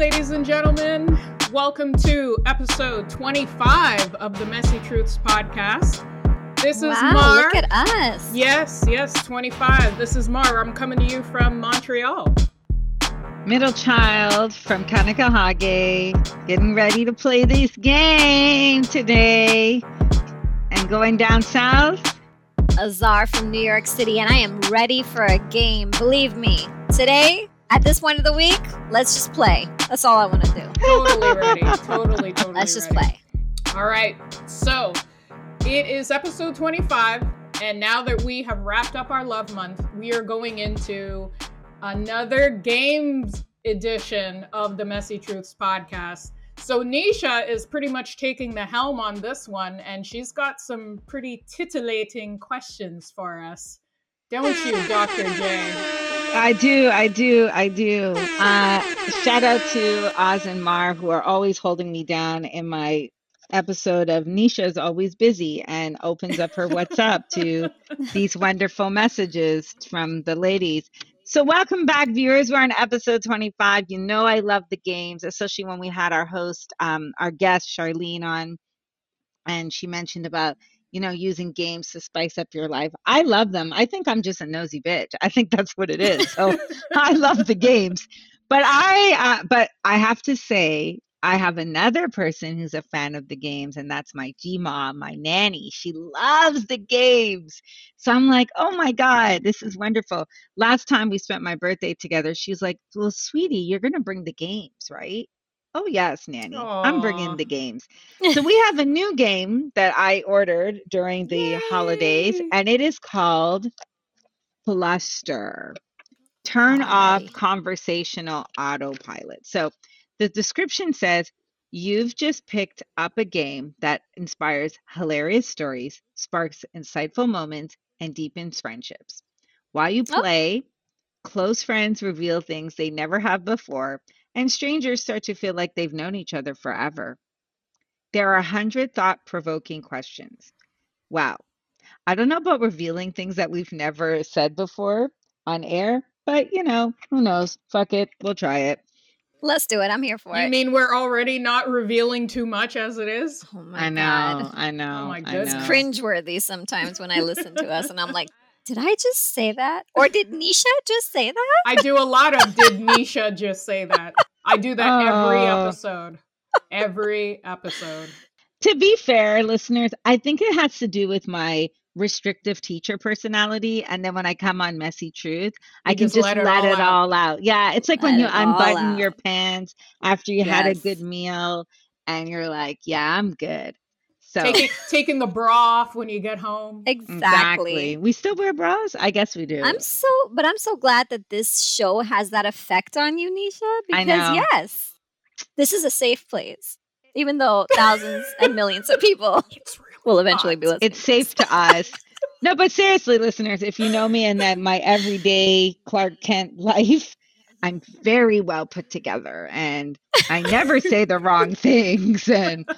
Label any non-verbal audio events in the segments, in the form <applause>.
ladies and gentlemen. Welcome to episode 25 of the Messy Truths podcast. This is wow, Mar. Look at us. Yes, yes, 25. This is Mar. I'm coming to you from Montreal. Middle child from Kanakahage, getting ready to play this game today. And going down south, Azar from New York City, and I am ready for a game. Believe me, today, at this point of the week, let's just play. That's all I want to do. Totally ready. totally, <laughs> totally Let's just ready. play. All right. So it is episode 25. And now that we have wrapped up our love month, we are going into another games edition of the Messy Truths podcast. So Nisha is pretty much taking the helm on this one, and she's got some pretty titillating questions for us. Don't you, Dr. J? <laughs> I do, I do, I do. Uh, shout out to Oz and Mar who are always holding me down in my episode of Nisha's always busy and opens up her what's up to <laughs> these wonderful messages from the ladies. So welcome back, viewers. We're on episode 25. You know I love the games, especially when we had our host, um, our guest Charlene on, and she mentioned about you know using games to spice up your life. I love them. I think I'm just a nosy bitch. I think that's what it is. So <laughs> I love the games, but I uh, but I have to say I have another person who's a fan of the games, and that's my G mom, my nanny. She loves the games. So I'm like, oh my God, this is wonderful. Last time we spent my birthday together, she was like, well, sweetie, you're going to bring the games, right? Oh, yes, nanny. I'm bringing the games. <laughs> So we have a new game that I ordered during the holidays, and it is called Fluster. Turn off conversational autopilot. So the description says you've just picked up a game that inspires hilarious stories, sparks insightful moments, and deepens friendships. While you Oh. play, close friends reveal things they never have before, and strangers start to feel like they've known each other forever. There are a hundred thought provoking questions. Wow. I don't know about revealing things that we've never said before on air, but you know, who knows? Fuck it. We'll try it. Let's do it. I'm here for You it. You mean we're already not revealing too much as it is? oh my god. I know. god. I oh know. my I goodness. know. Cringeworthy sometimes when I listen to us, and I'm like, did I just say that? Or did <laughs> Nisha just say that? I do a lot of did Nisha just say that? I do that every Oh. episode. Every episode. To be fair, listeners, I think it has to do with my restrictive teacher personality. And then when I come on Messy Truth, I You can just just let let it it, all all, out. out. Yeah, it's like when you unbutton your pants after you had a good meal and you're like, yeah, I'm good. So Taking taking the bra off when you get home. Exactly. We still wear bras? I guess we do. I'm so, but I'm so glad that this show has that effect on you, Nisha. I Because know. yes, this is a safe place, even though thousands and millions of people <laughs> really will eventually be hot. listening. it's safe to us. No, but seriously, listeners, if you know me and that my everyday Clark Kent life, I'm very well put together and I never <laughs> say the wrong things and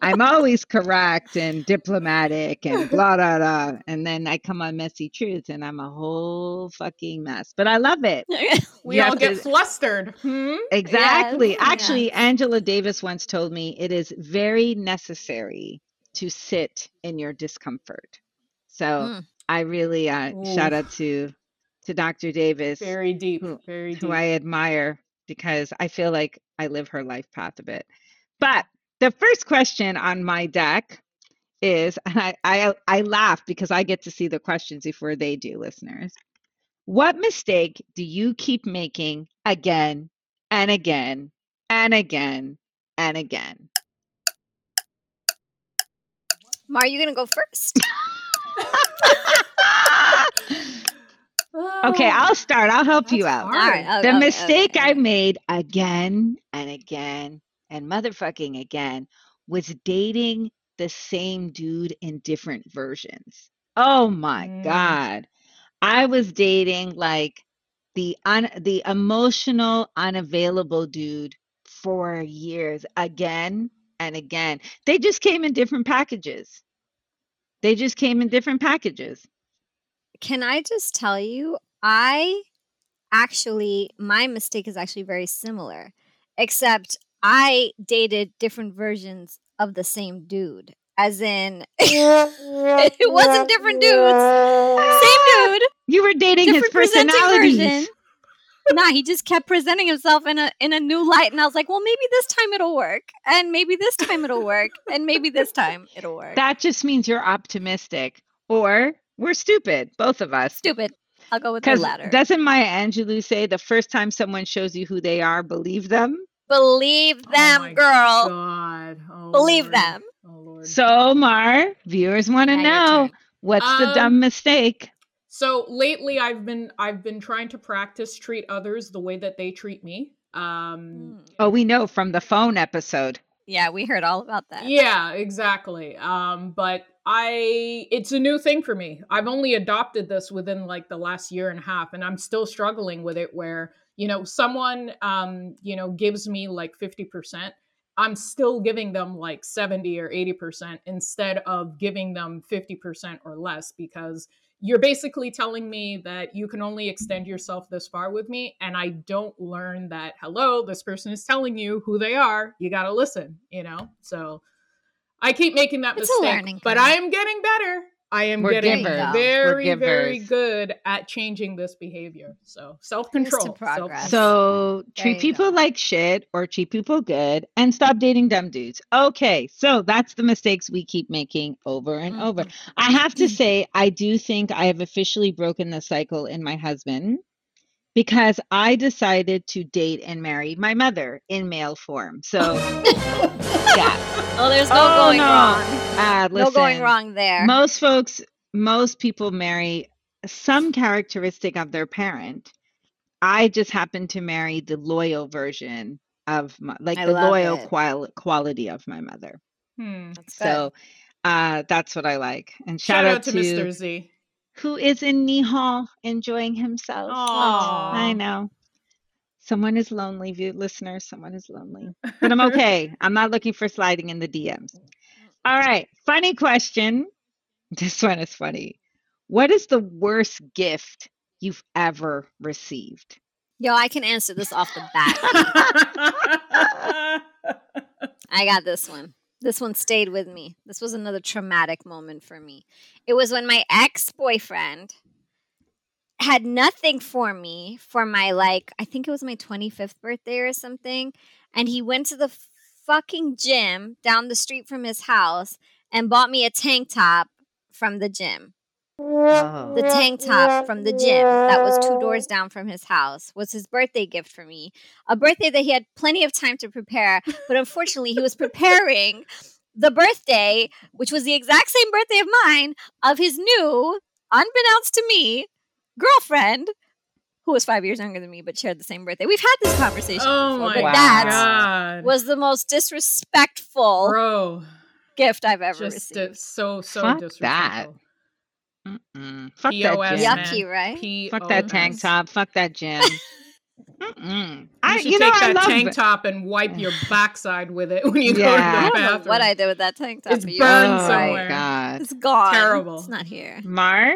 I'm always correct and diplomatic and <laughs> blah blah blah. And then I come on messy truth and I'm a whole fucking mess. But I love it. <laughs> We You all get to- flustered. Hmm? Exactly. Yes, Actually, yes. Angela Davis once told me it is very necessary to sit in your discomfort. So Mm. I really uh, shout out to to Dr. Davis, Very deep. Who- Very deep. who I admire because I feel like I live her life path a bit. But the first question on my deck is, and I, I I laugh because I get to see the questions before they do, listeners. What mistake do you keep making again and again and again and again? Mar, you gonna go first? <laughs> <laughs> <laughs> okay, I'll start. I'll help you out. hard. All right. the mistake okay, I made again and again and motherfucking again was dating the same dude in different versions. Oh my Mm. god. I was dating like the un the emotional unavailable dude for years again and again. They just came in different packages. They just came in different packages. Can I just tell you, I actually, my mistake is actually very similar. except I dated different versions of the same dude. As in, <laughs> it wasn't different dudes. Same <laughs> dude, You were dating his different presenting personalities. version. Nah, he just kept presenting himself in a in a new light, and I was like, well, maybe this time it'll work, and maybe this time it'll work, and maybe this time it'll work. That just means you're optimistic, or we're stupid, both of us. Stupid. I'll go with the Because latter. doesn't Maya Angelou say the first time someone shows you who they are, believe them? Believe Oh them, my girl. God. Oh, Believe Lord. them. Oh Lord. So, Mar, viewers want to know turn. what's the Um, dumb mistake? So lately, I've been I've been trying to practice treat others the way that they treat me. Um, Mm. Oh, we know from the phone episode. Yeah, we heard all about that. yeah, exactly. Um, but I it's a new thing for me. I've only adopted this within like the last year and a half, and I'm still struggling with it. Where you know someone um you know gives me like fifty percent. I'm still giving them like 70 or 80% instead of giving them 50% or less because you're basically telling me that you can only extend yourself this far with me and i don't learn that hello this person is telling you who they are you got to listen you know so i keep making that It's a mistake learning but i am getting better i am We're getting givers. Very very good at changing this behavior so self-control So There treat people go. like shit or treat people good and stop dating dumb dudes. Okay, so that's the mistakes we keep making over and over. Mhm. I have to say, I do think I have officially broken the cycle in my husband because I decided to date and marry my mother in male form. So, <laughs> yeah. Oh, there's no Oh, going no. wrong. Uh, No going wrong there. Most folks, most people marry some characteristic of their parent. I just happen to marry the loyal version of my, like I the loyal it. qual- quality of my mother. Hmm. That's. So uh, that's what I like. And shout, out to, mr z who is in Nihal enjoying himself. Aw. I know. Someone is lonely, view listeners. Someone is lonely. But I'm <laughs> okay. I'm not looking for sliding in the DMs. All right. Funny question. <laughs> This one is funny. What is the worst gift you've ever received? Yo, I can answer this off the bat. <laughs> I got this one. This one stayed with me. This was another traumatic moment for me. It was when my ex boyfriend had nothing for me for my, like, I think it was my 25th birthday or something. And he went to the fucking gym down the street from his house and bought me a tank top from the gym. Oh. The tank top from the gym that was two doors down from his house was his birthday gift for me. A birthday that he had plenty of time to prepare, but unfortunately, he was preparing the birthday, which was the exact same birthday of mine, of his new, unbeknownst to me, girlfriend, who was five years younger than me but shared the same birthday. We've had this conversation oh before, my but Wow. that god was the most disrespectful bro gift I've ever just uh, received. so so Fuck that. Disrespectful Mm-mm. Fuck that POS, gym. Yucky, right? P Fuck that tank top. Fuck that gym. Mm-mm. You I, should you know, take I that love tank it. top and wipe your <sighs> backside with it when you go to Yeah. the I don't bathroom. know what I did with that tank top. It's you're burned oh somewhere. god. It's gone. Terrible. It's not here. Mar?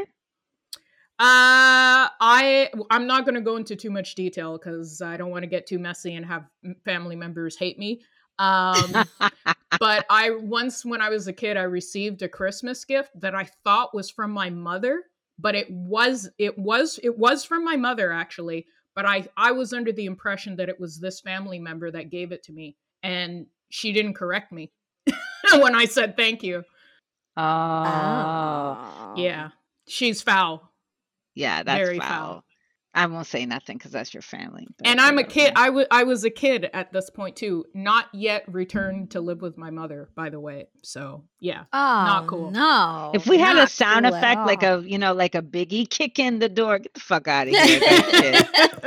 Uh, I I'm not going to go into too much detail because I don't want to get too messy and have family members hate me. Um, <laughs> but I once when I was a kid, I received a Christmas gift that I thought was from my mother, but it was it was it was from my mother actually. But I I was under the impression that it was this family member that gave it to me, and she didn't correct me <laughs> when I said thank you. oh. Oh. Yeah, she's foul. Yeah, that's Very foul. foul. I won't say nothing because that's your family. and I'm a kid. whatever. I was I was a kid at this point too, not yet returned to live with my mother, by the way. So yeah, Oh, not cool. No. if we had a sound cool effect like a you know like a biggie kick in the door, get the fuck out of <laughs> here.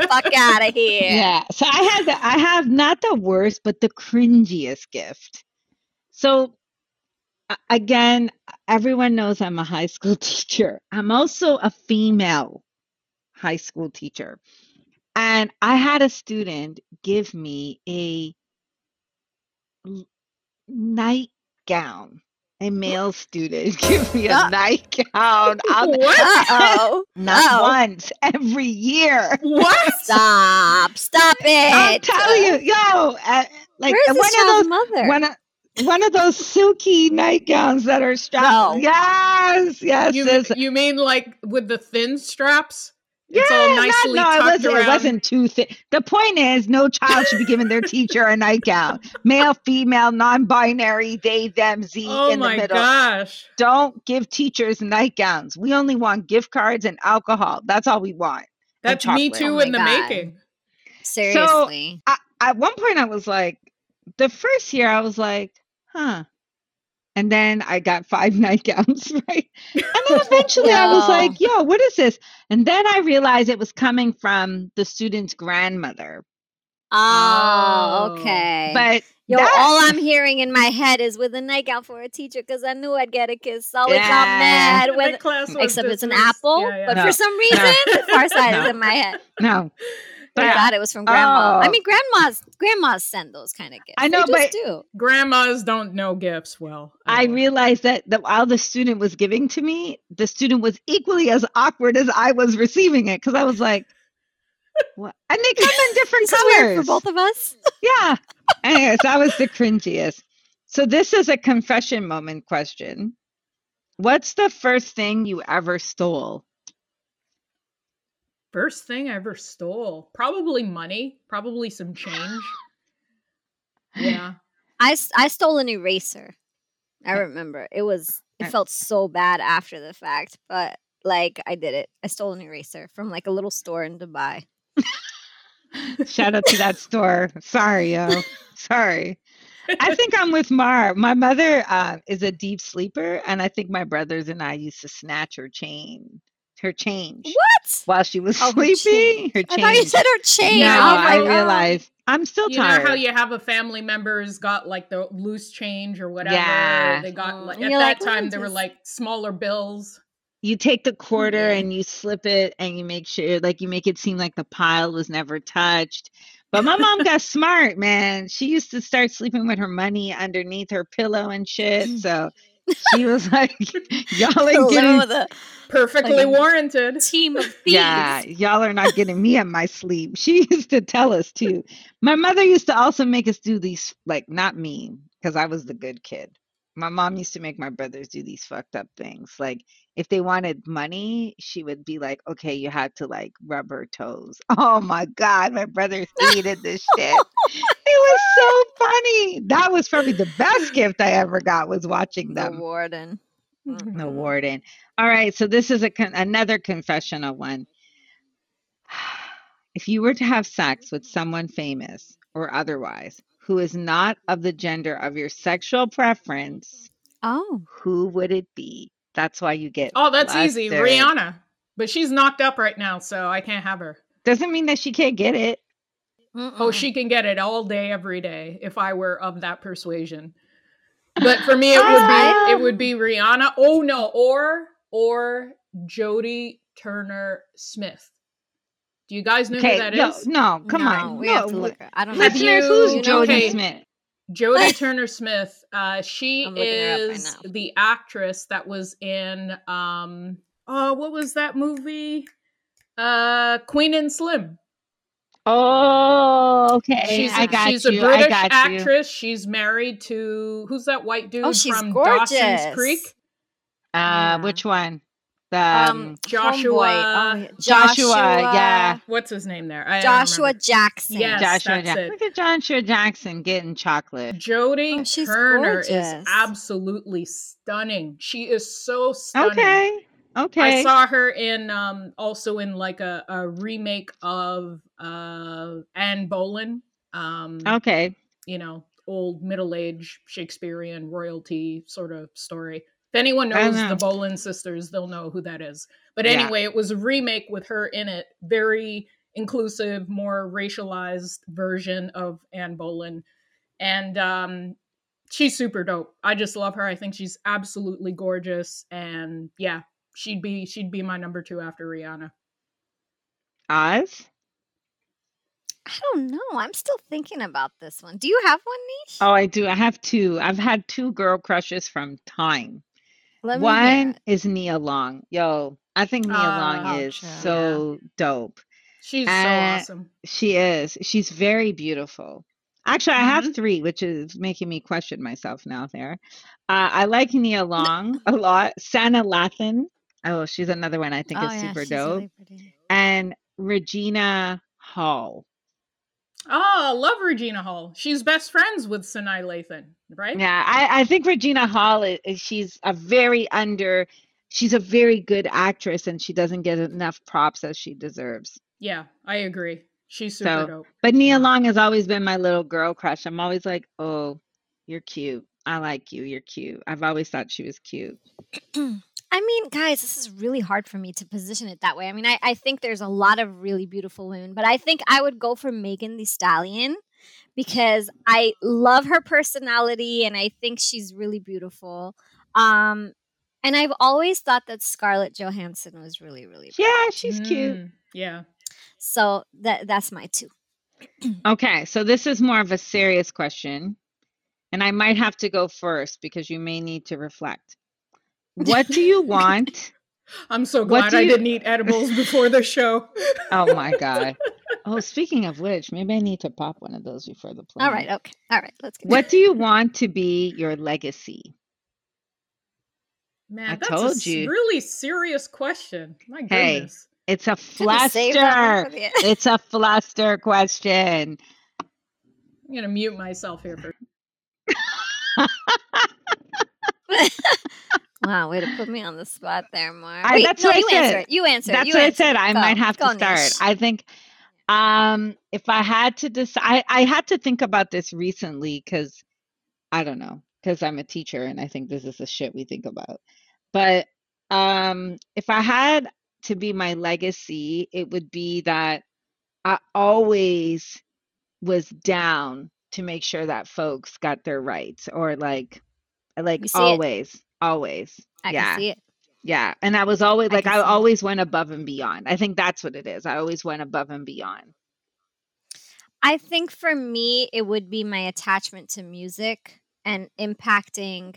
Fuck out of here. Yeah. So I had the, I have not the worst, but the cringiest gift. So again, everyone knows I'm a high school <laughs> teacher. I'm also a female high school teacher. And I had a student give me a l- nightgown a male student <laughs> give me a Uh, nightgown. <laughs> I'll, What? Uh-oh. <laughs> not Uh-oh. once, every year. What? Stop. Stop it. I'll tell you, yo, uh, like Where's one this of child's those, mother? one of, one of those silky nightgowns that are strapped. No. Yes, yes, You, yes. you mean like with the thin straps? Yeah, It's all not- no, it tucked wasn't, around. it wasn't too thick. The point is, no child should be given their teacher a nightgown. Male, female, non-binary, they, them, Z Oh in the my middle. gosh. Don't give teachers nightgowns. We only want gift cards and alcohol. That's all we want. That's me too Oh in the God. making. Seriously. I, at one point, I was like, the first year, I was like, huh. And then I got five <laughs> nightgowns, <laughs> right? And then <laughs> eventually I was like, yo, what is this? And then I realized it was coming from the student's grandmother. oh, Oh. okay. But Yo, that- all I'm hearing in my head is with a nightgown for a teacher because I knew I'd get a kiss. So always got Yeah. mad The when, class was except it's an apple. Yeah, yeah. But No. for some reason, the Far Side No. is in my head. no, I But- thought it was from grandma. I Oh. mean, grandmas, grandmas send those kind of gifts. I know, they but- do. grandmas don't know gifts well. at I all. realized that the, while the student was giving to me, the student was equally as awkward as I was receiving it because I was like, what? And they come in different <laughs> colors. weird for both of us. <laughs> Yeah. Anyways, that was the cringiest. So this is a confession moment question. What's the first thing you ever stole? First thing I ever stole, probably money, probably some change. Yeah. <laughs> I, I stole an eraser. I remember. It was it Uh, felt so bad after the fact, but like I did it. I stole an eraser from like a little store in Dubai. <laughs> Shout out to that store. Sorry, yo. Sorry. I think I'm with Mar. My mother uh, is a deep sleeper, and I think my brothers and I used to snatch her chain, her change What? while she was Oh, her sleeping. Her I thought you said her chain. No, oh I God. realized I'm still you know how you have a family member's got like the loose change or whatever. Yeah. They got Oh, like at that like, "Let me time they were like smaller bills. you take the quarter Yeah. and you slip it and you make sure like you make it seem like the pile was never touched but my mom got <laughs> smart man she used to start sleeping with her money underneath her pillow and shit mm. so <laughs> she was like y'all ain't Hello, getting the Perfectly Like- warranted. team of <laughs> thieves. yeah y'all are not getting me on my sleep she <laughs> used to tell us too my mother used to also make us do these like not me because i was the good kid my mom used to make my brothers do these fucked up things like if they wanted money she would be like okay you had to like rub her toes <laughs> oh my god my brothers hated this shit it was so funny that was probably the best gift i ever got was watching them. <laughs> The warden. Mm-hmm. the warden. All right, so this is a con- another confessional one. <sighs> If you were to have sex with someone famous or otherwise who is not of the gender of your sexual preference, Oh. who would it be? That's why you get. Oh, that's easy. flustered. Rihanna. But she's knocked up right now, so I can't have her. Doesn't mean that she can't get it. Oh, Mm-mm. she can get it all day, every day, if I were of that persuasion. But for me, it would be it would be Rihanna. Oh no, or or Jodie Turner Smith. Do you guys know Okay, who that no, is? no, come No, on. We no, have to look. I don't know. Have Listeners, you- who's you Jodie okay. Smith? Jodie <laughs> Turner Smith. Uh, she I'm looking her up right is the actress that was in um oh what was that movie? Uh, Queen and Slim. Oh, okay. She's I a, got she's you. a British I got you. actress. She's married to who's that white dude Oh, she's from gorgeous. Dawson's Creek? Uh, Yeah. which one? The Um, um, Joshua- Oh, yeah. Joshua, yeah. What's his name there? I Joshua. Jackson. Yes. Joshua that's Jackson. it. Look at Joshua Jackson getting chocolate. Jodie Oh, she's Turner is absolutely stunning. She is so stunning. Okay. Okay. I saw her in um also in like a, a remake of uh Anne Boleyn. Um okay. you know, old middle age Shakespearean royalty sort of story. If anyone knows know. the Boleyn sisters, they'll know who that is. But Yeah. anyway, it was a remake with her in it. Very inclusive, more racialized version of Anne Boleyn. And um she's super dope. I just love her. I think she's absolutely gorgeous. And yeah, she'd be she'd be my number two after Rihanna. Oz. I don't know. I'm still thinking about this one. Do you have one, Niche? Oh, I do. I have two. I've had two girl crushes from time. Let One is Nia Long. Yo, I think Nia Long Oh, is so dope. She's so Uh, awesome. She is. She's very beautiful. Actually, I have Mhm. three, which is making me question myself now there. Uh, I like Nia Long a lot. Sanaa Lathan. Oh, she's another one I think oh, is yeah, super dope. really. And Regina Hall. Oh, I love Regina Hall. She's best friends with Sanaa Lathan, right? Yeah, I, I think Regina Hall is, is she's a very under she's a very good actress and she doesn't get enough props as she deserves. Yeah, I agree. She's super So, dope. But Nia Long has always been my little girl crush. I'm always like, "Oh, you're cute. I like you. You're cute." I've always thought she was cute. <clears throat> I mean, guys, this is really hard for me to position it that way. I mean, I, I think there's a lot of really beautiful women, but I think I would go for Megan Thee Stallion because I love her personality and I think she's really beautiful. Um, and I've always thought that Scarlett Johansson was really, really pretty. Yeah, she's cute. Mm, Yeah. So that that's my two. <clears throat> Okay, so this is more of a serious question, and I might have to go first because you may need to reflect. What do you want? <laughs> I'm so glad do I you- didn't eat edibles before the show. <laughs> Oh my god. Oh, speaking of which, maybe I need to pop one of those before the play. All right, okay. All right, let's get What do you want to be your legacy? Man, I that's told a s- you. really serious question. My goodness. Hey. It's a <laughs> Gonna save that one fluster. It's a fluster question. I'm gonna mute myself here for wow, way to put me on the spot there, Mark. I- Wait, that's no, what I you answer said. it. You answer. That's You what I said. I Go. might have Go, to start. I think um if I had to decide I, I had to think about this recently because I don't know, because I'm a teacher and I think this is the shit we think about. But um if I had to be my legacy, it would be that I always was down to make sure that folks got their rights or like like see it. Always, always. I yeah. can see it. Yeah, and I was always I like I see it. always went above and beyond. I think that's what it is. I always went above and beyond. I think for me, it would be my attachment to music and impacting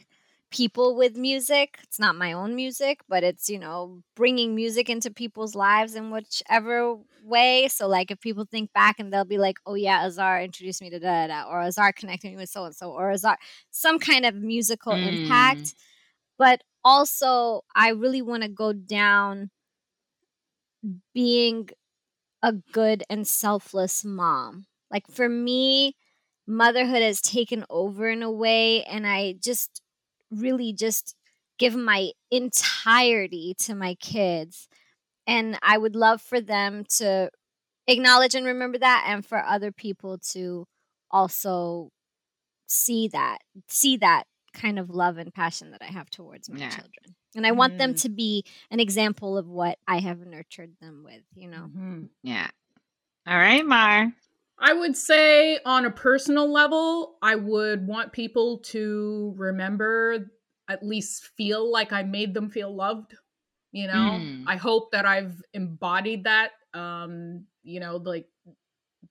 people with music. It's not my own music, but it's, you know, bringing music into people's lives in whichever way. So, like, if people think back and they'll be like, oh, yeah, Azar introduced me to da da da, or Azar connected me with so and so, or Azar, some kind of musical Mm. impact. But also, I really want to go down being a good and selfless mom. Like for me, motherhood has taken over in a way, and I just really just give my entirety to my kids. And I would love for them to acknowledge and remember that, and for other people to also see that, see that kind of love and passion that I have towards my Yeah. children. And I want them Mm. to be an example of what I have nurtured them with, you know? Mhm. Yeah. All right, Mar. I would say on a personal level, I would want people to remember, at least feel like I made them feel loved. You know, Mm. I hope that I've embodied that. Um, you know, like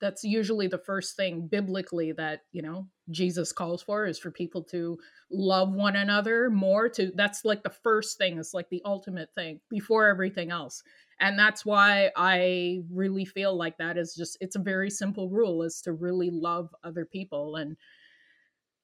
that's usually the first thing biblically that, you know, Jesus calls for is for people to love one another more to that's like the first thing, it's like the ultimate thing before everything else. And that's why i really feel like that is just it's a very simple rule is to really love other people. And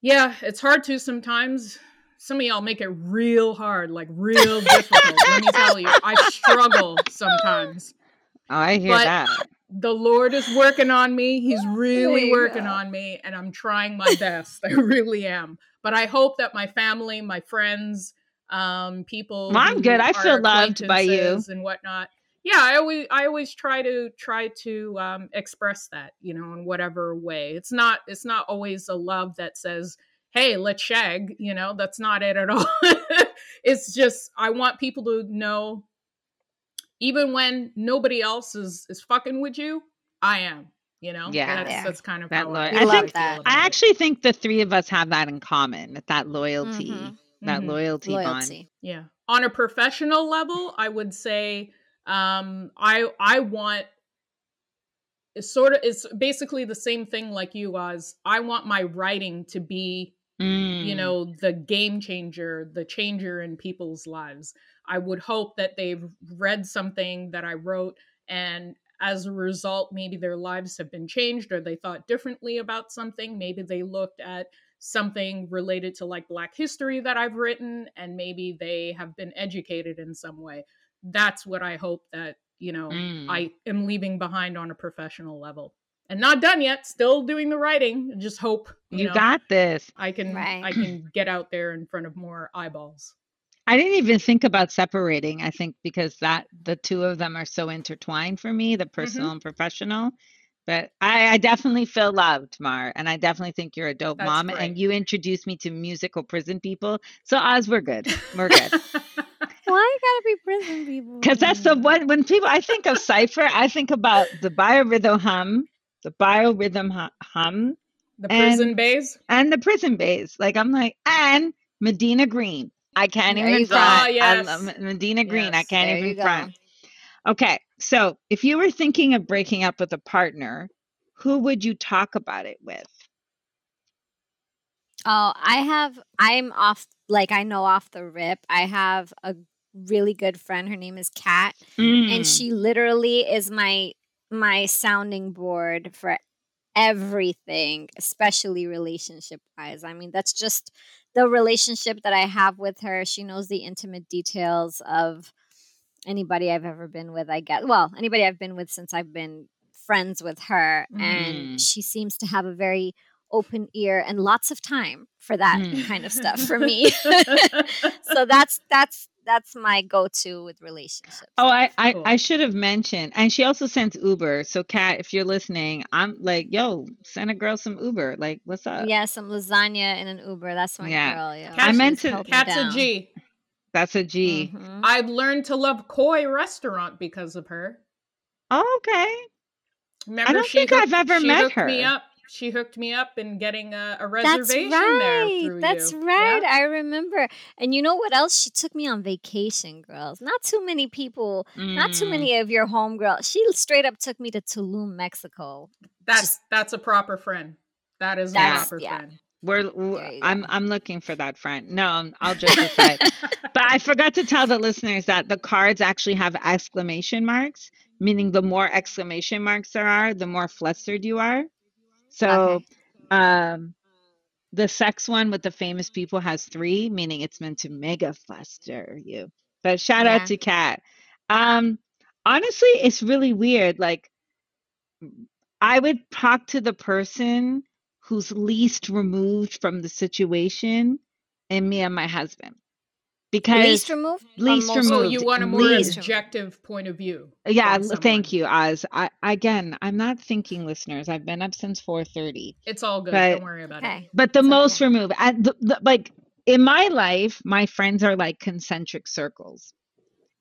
yeah it's hard to sometimes some of y'all make it real hard like real difficult let me tell you i struggle sometimes. <laughs> Oh, I hear But- that. The lord is working on me. <laughs> He's really? working go. on me and i'm trying my best. I really am. But i hope that my family my friends um people Well, I'm good. I feel loved by you. and whatnot. Yeah i always i always try to try to um express that you know in whatever way. It's not it's not always a love that says hey let's shag you know? That's not it at all. <laughs> It's just i want people to know even when nobody else is is fucking with you i am you know Yeah. that's, Yeah. that's kind of That how loy- I, I think- about I. I actually think the three of us have that in common. That loyalty. Mhm. That Mhm. loyalty, bond. Yeah. On a professional level, I would say um I I want it's sort of it's basically the same thing like you Oz. I want my writing to be Mm. you know the game changer the changer in people's lives i would hope that they've read something that i wrote and as a result maybe their lives have been changed or they thought differently about something maybe they looked at something related to like black history that i've written and maybe they have been educated in some way that's what i hope that you know Mm. i am leaving behind on a professional level and not done yet still doing the writing just hope you, you know, got this. I can Right. I can <clears throat> get out there in front of more eyeballs. I didn't even think about separating. I think because that the two of them are so intertwined for me, the Mm-hmm. personal and professional. But I, I definitely feel loved, Mar, and I definitely think you're a dope That's mom. great. And you introduced me to musical prison people, so Oz, we're good. We're good. <laughs> Why you gotta be prison people? Because that's the one when people I think of cipher, I think about the biorhythm hum, the biorhythm hu- hum, the And- prison bays. and the prison bays. Like I'm like, and Medina Green. I can't There even you front. I yes. love Medina Green. I can't there even you go. front. Okay, so if you were thinking of breaking up with a partner, who would you talk about it with? Oh, I have. I'm off. Like I know off the rip. I have a really good friend. Her name is Kat, Mm. and she literally is my my sounding board for everything, especially relationship wise. I mean, that's just the relationship that I have with her. She knows the intimate details of anybody I've ever been with. I guess. Well, anybody I've been with since I've been friends with her, Mm. and she seems to have a very open ear and lots of time for that Mm. kind of stuff for <laughs> me. <laughs> so that's that's that's my go-to with relationships. Oh, I, I, Cool. I should have mentioned. And she also sends Uber. So, Kat, if you're listening, I'm like, yo, send a girl some Uber. Like, what's up? yeah, some lasagna in an Uber. That's my Yeah. girl. Yeah, I meant to- held me Kat's a That's a G. Mhm. I've learned to love Koi Restaurant because of her. Oh, okay. Remember, I don't she think I've ever met hooked Me her. up. She hooked me up in getting a, a reservation there right. through That's you. right. Yeah. I remember. And you know what else? She took me on vacation, girls. Not too many people, not too Mm. many of your homegirls. She straight up took me to Tulum, Mexico. That's Just- that's a proper friend. That is a proper yeah. friend. We're, There w- you I'm go. I'm looking for that friend. No, I'll <laughs> just aside. but I <laughs> forgot to tell the listeners that the cards actually have exclamation marks, meaning the more exclamation marks there are, the more flustered you are. So, Okay. um, the sex one with the famous people has three, meaning it's meant to mega fluster you. But shout Yeah. out to Kat. Um, honestly, it's really weird. Like, I would talk to the person who's least removed from the situation and me and my husband. Because Least removed? least most removed. Oh, you want a more least- objective point of view. yeah, from l- someone. thank you, Oz. I again, I'm not thinking listeners. I've been up since 4:30. It's all good. But- Don't worry about it. But the It's most okay. removed, and the, the, like in my life, my friends are like concentric circles,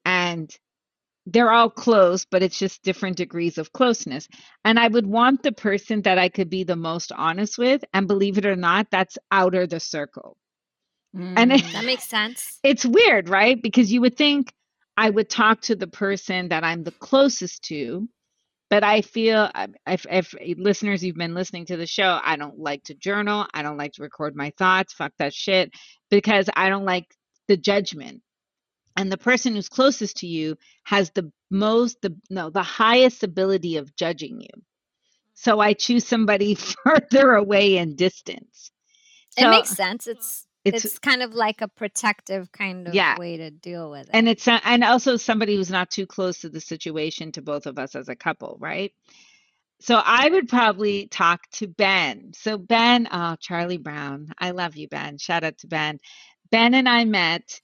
and they're all close, but it's just different degrees of closeness. And I would want the person that I could be the most honest with, and believe it or not, that's outer the circle. And it- Mm. <laughs> That makes sense. It's weird, right? Because you would think I would talk to the person that I'm the closest to, but I feel if, if listeners you've been listening to the show, I don't like to journal. I don't like to record my thoughts. Fuck that shit because I don't like the judgment. And the person who's closest to you has the most the no the highest ability of judging you. So I choose somebody <laughs> further away in distance. it makes sense. It's, it's it's kind of like a protective kind of Yeah. way to deal with it. and it's and also somebody who's not too close to the situation to both of us as a couple right? So i would probably talk to ben. So ben oh charlie brown i love you ben. Shout out to ben. Ben and i met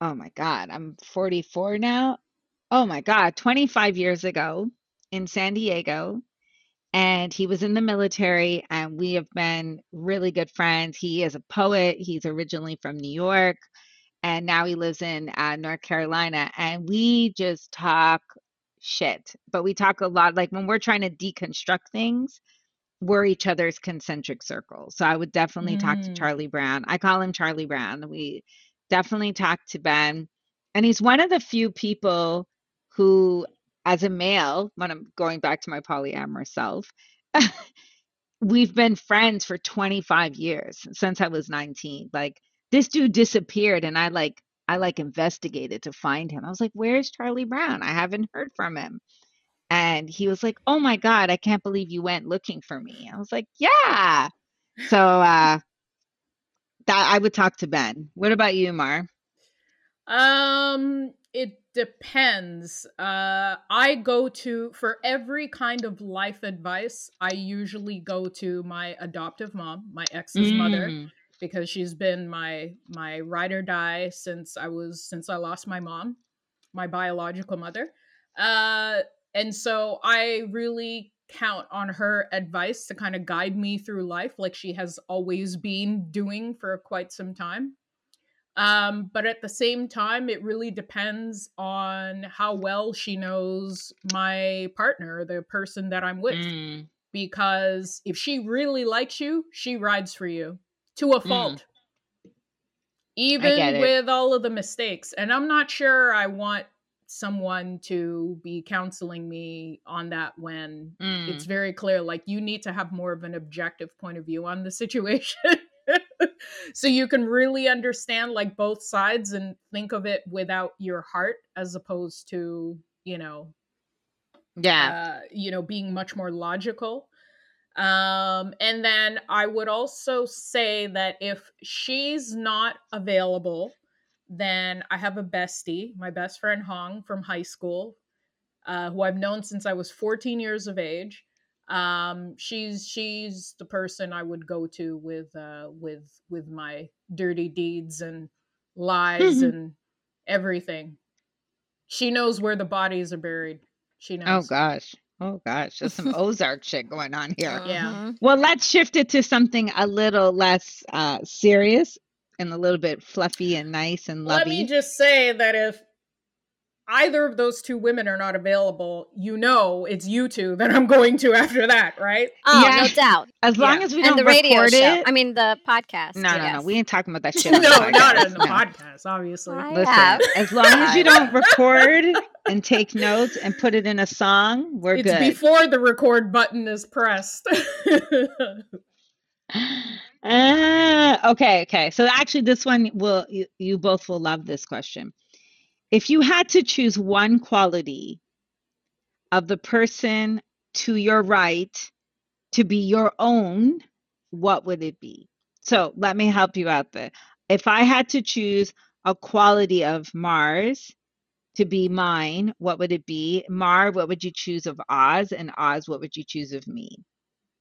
oh my god i'm 44 now. Oh my god 25 years ago in san diego and he was in the military and we have been really good friends he is a poet he's originally from new york and now he lives in uh, North Carolina. And we just talk shit, but we talk a lot. Like when we're trying to deconstruct things, we're each other's concentric circles. So I would definitely talk to Mm. Charlie Brown. I call him Charlie Brown. We definitely talk to Ben, and he's one of the few people who as a male, when I'm going back to my polyamorous self, <laughs> we've been friends for 25 years since I was 19. Like this dude disappeared and I like I like investigated to find him. I was like, "Where's Charlie Brown? I haven't heard from him." And he was like, "Oh my god, I can't believe you went looking for me." I was like, "Yeah." So uh that I would talk to Ben. What about you, Mar? Um, it depends. Uh, I go to for every kind of life advice. I usually go to my adoptive mom, my ex's mother, Mm. because she's been my my ride or die since I was since I lost my mom, my biological mother. Uh, and so I really count on her advice to kind of guide me through life, like she has always been doing for quite some time. Um, but at the same time, it really depends on how well she knows my partner, the person that I'm with. Mm. Because if she really likes you, she rides for you to a Mm. fault. get Even with all of the mistakes. And I'm not sure I want someone to be counseling me on that when Mm. it's very clear like you need to have more of an objective point of view on the situation <laughs> so you can really understand like both sides and think of it without your heart as opposed to you know yeah. uh, you know being much more logical um and then i would also say that if she's not available then i have a bestie my best friend hong from high school uh, who i've known since i was 14 years of age um she's she's the person i would go to with uh with with my dirty deeds and lies and everything she knows where the bodies are buried she knows Oh gosh. Oh gosh. There's some <laughs> Ozark shit going on here. Yeah. Mhm. Well, let's shift it to something a little less uh, serious and a little bit fluffy and nice and Let me lovey. just say that if either of those two women are not available, you know it's you two that I'm going to after that, right? Oh, Yeah. no doubt. As long Yeah. as we And don't the radio record show. it. I mean, the podcast. no, no, no. We ain't talking about that <laughs> shit. no, on the podcast. not in the no. podcast, obviously. I Listen, have. as long as you <laughs> don't record and take notes and put it in a song, we're it's good. before the record button is pressed. Ah, <laughs> okay, okay. So actually, this one will you, you both will love this question. If you had to choose one quality of the person to your right to be your own, what would it be? So let me help you out there. If I had to choose a quality of Mars to be mine, what would it be? Mar, what would you choose of Oz? And Oz, what would you choose of me?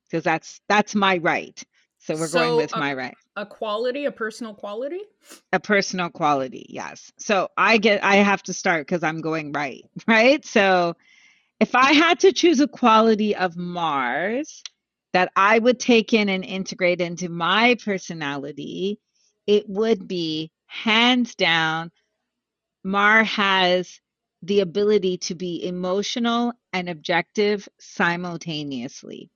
Because that's that's my right. So we're going with uh, my right. a quality, a personal quality? A personal quality, yes. So I get I have to start because I'm going right, <laughs> right? So if I had to choose a quality of Mars that I would take in and integrate into my personality, it would be hands down Mar has the ability to be emotional and objective simultaneously.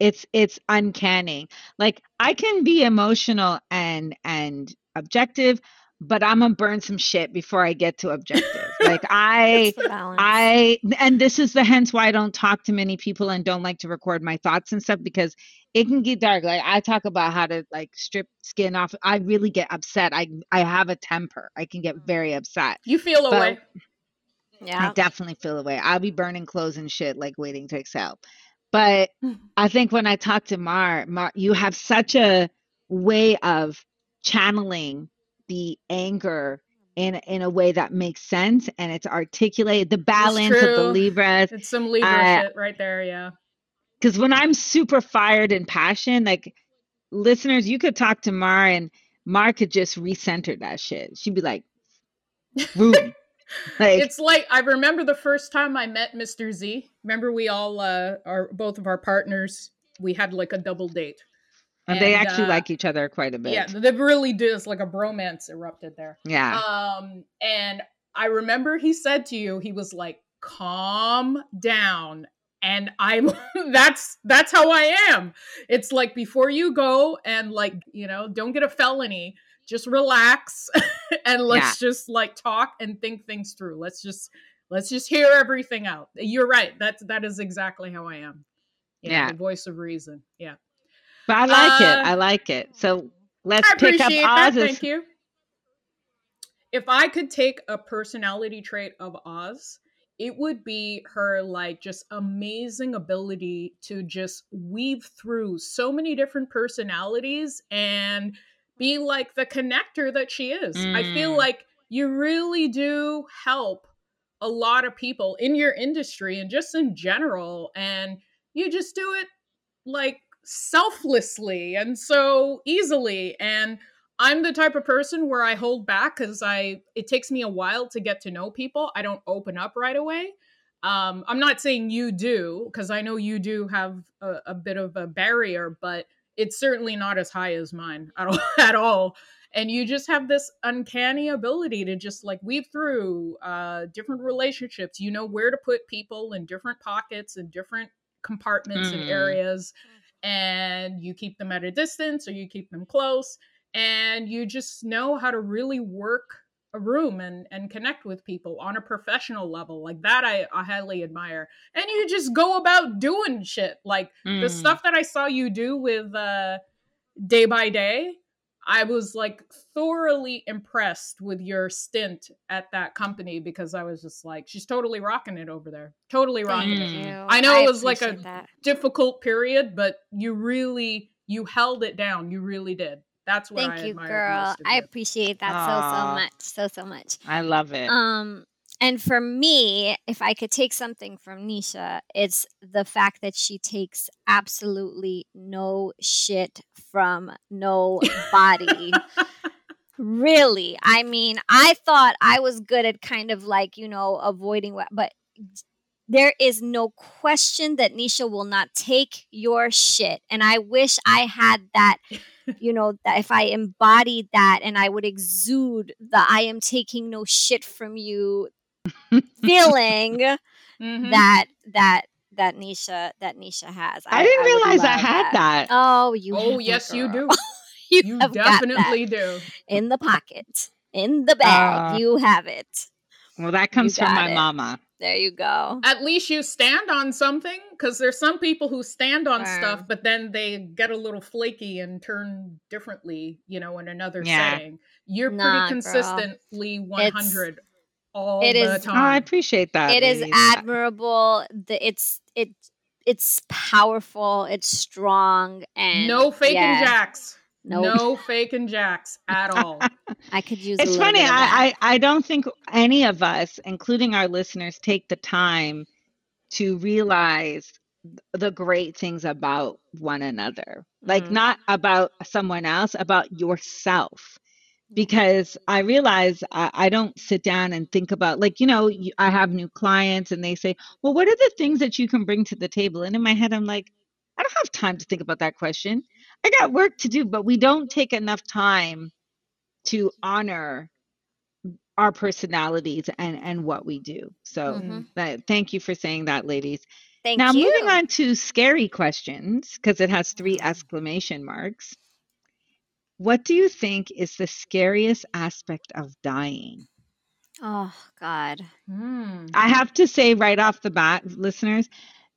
It's it's uncanny. Like I can be emotional and and objective, but I'm gonna burn some shit before I get to objective. <laughs> Like I It's the balance. I and this is the hence why I don't talk to many people and don't like to record my thoughts and stuff because it can get dark. Like I talk about how to like strip skin off. I really get upset. I I have a temper. I can get very upset. You feel But- away. I definitely feel away. I'll be burning clothes and shit like waiting to exhale. But. <laughs> I think when I talk to Mar, Mar, you have such a way of channeling the anger in in a way that makes sense and it's articulated. The balance of the. Libras. It's some Libra Uh, shit right there, yeah. Because when I'm super fired and passion, like listeners, you could talk to Mar and Mar could just recenter that shit. She'd be like, <laughs> boom. Like it's like I remember the first time I met Mr. Z. Remember we all uh our both of our partners we had like a double date. and they actually uh, like each other quite a bit. Yeah, they really does like a bromance erupted there. Yeah. Um and I remember he said to you he was like calm down and I'm <laughs> that's that's how I am. It's like before you go and like, you know, don't get a felony, just relax <laughs> and let's just like talk and think things through. Let's just let's just hear everything out. You're right. That's that is exactly how I am. Yeah, Yeah. the voice of reason. Yeah. But I like Uh, it. I like it. So let's I pick up that. Thank you. If I could take a personality trait of Oz, it would be her like just amazing ability to just weave through so many different personalities and be like the connector that she is. I feel Mm. like you really do help a lot of people in your industry and just in general and you just do it like selflessly and so easily and i'm the type of person where i hold back because i it takes me a while to get to know people i don't open up right away um i'm not saying you do because i know you do have a, a bit of a barrier but it's certainly not as high as mine at all, <laughs> at all and you just have this uncanny ability to just like weave through uh different relationships you know where to put people in different pockets and different compartments and Mhm. areas and you keep them at a distance or you keep them close and you just know how to really work a room and and connect with people on a professional level like that i, I highly admire and you just go about doing shit like the Mm. stuff that i saw you do with uh day by day i was like thoroughly impressed with your stint at that company because i was just like she's totally rocking it over there totally rocking Thank it Mm. you. I know it was like a- that. difficult period, but you really you held it down. You really did. That's what I Thank you, admired girl. most of I you. appreciate that so so much, so so much. I love it. Um, and for me, if I could take something from Nisha, it's the fact that she takes absolutely no shit from nobody. <laughs> really, I mean, I thought I was good at kind of like you know avoiding what, but there is no question that Nisha will not take your shit, and I wish I had that <laughs> you know that if i embodied that and i would exude the i am taking no shit from you <laughs> feeling Mhm. that that that nisha that nisha has I, didn't would realize I had that. oh you oh have that, yes, you do. <laughs> you, You have got that definitely do. in the pocket in the bag Uh, you have it Well, that comes from my it. mama. There you go At least you stand on something, because there's some people who stand on Firm. stuff, but then they get a little flaky and turn differently. You know, in another Yeah. setting. You're Nah, pretty consistently 100 all it the is- Oh, I appreciate that. it is ladies. admirable the it's it it's powerful it's strong and no faking yeah, jacks. Nope. No faking jacks at all. <laughs> I could use. a It's little funny. bit of that. I, I I don't think any of us, including our listeners, take the time to realize the great things about one another. Like Mhm. not about someone else, about yourself. Because I realize I, I don't sit down and think about like you know you, I have new clients and they say, well, what are the things that you can bring to the table? And in my head, I'm like, I don't have time to think about that question. I got work to do, but we don't take enough time to honor our personalities and and what we do. So Mhm. that, thank you for saying that, ladies. Thank now you. moving on to scary questions because it has three Mhm. exclamation marks. What do you think is the scariest aspect of dying? Oh God. Hmm. I have to say right off the bat, listeners,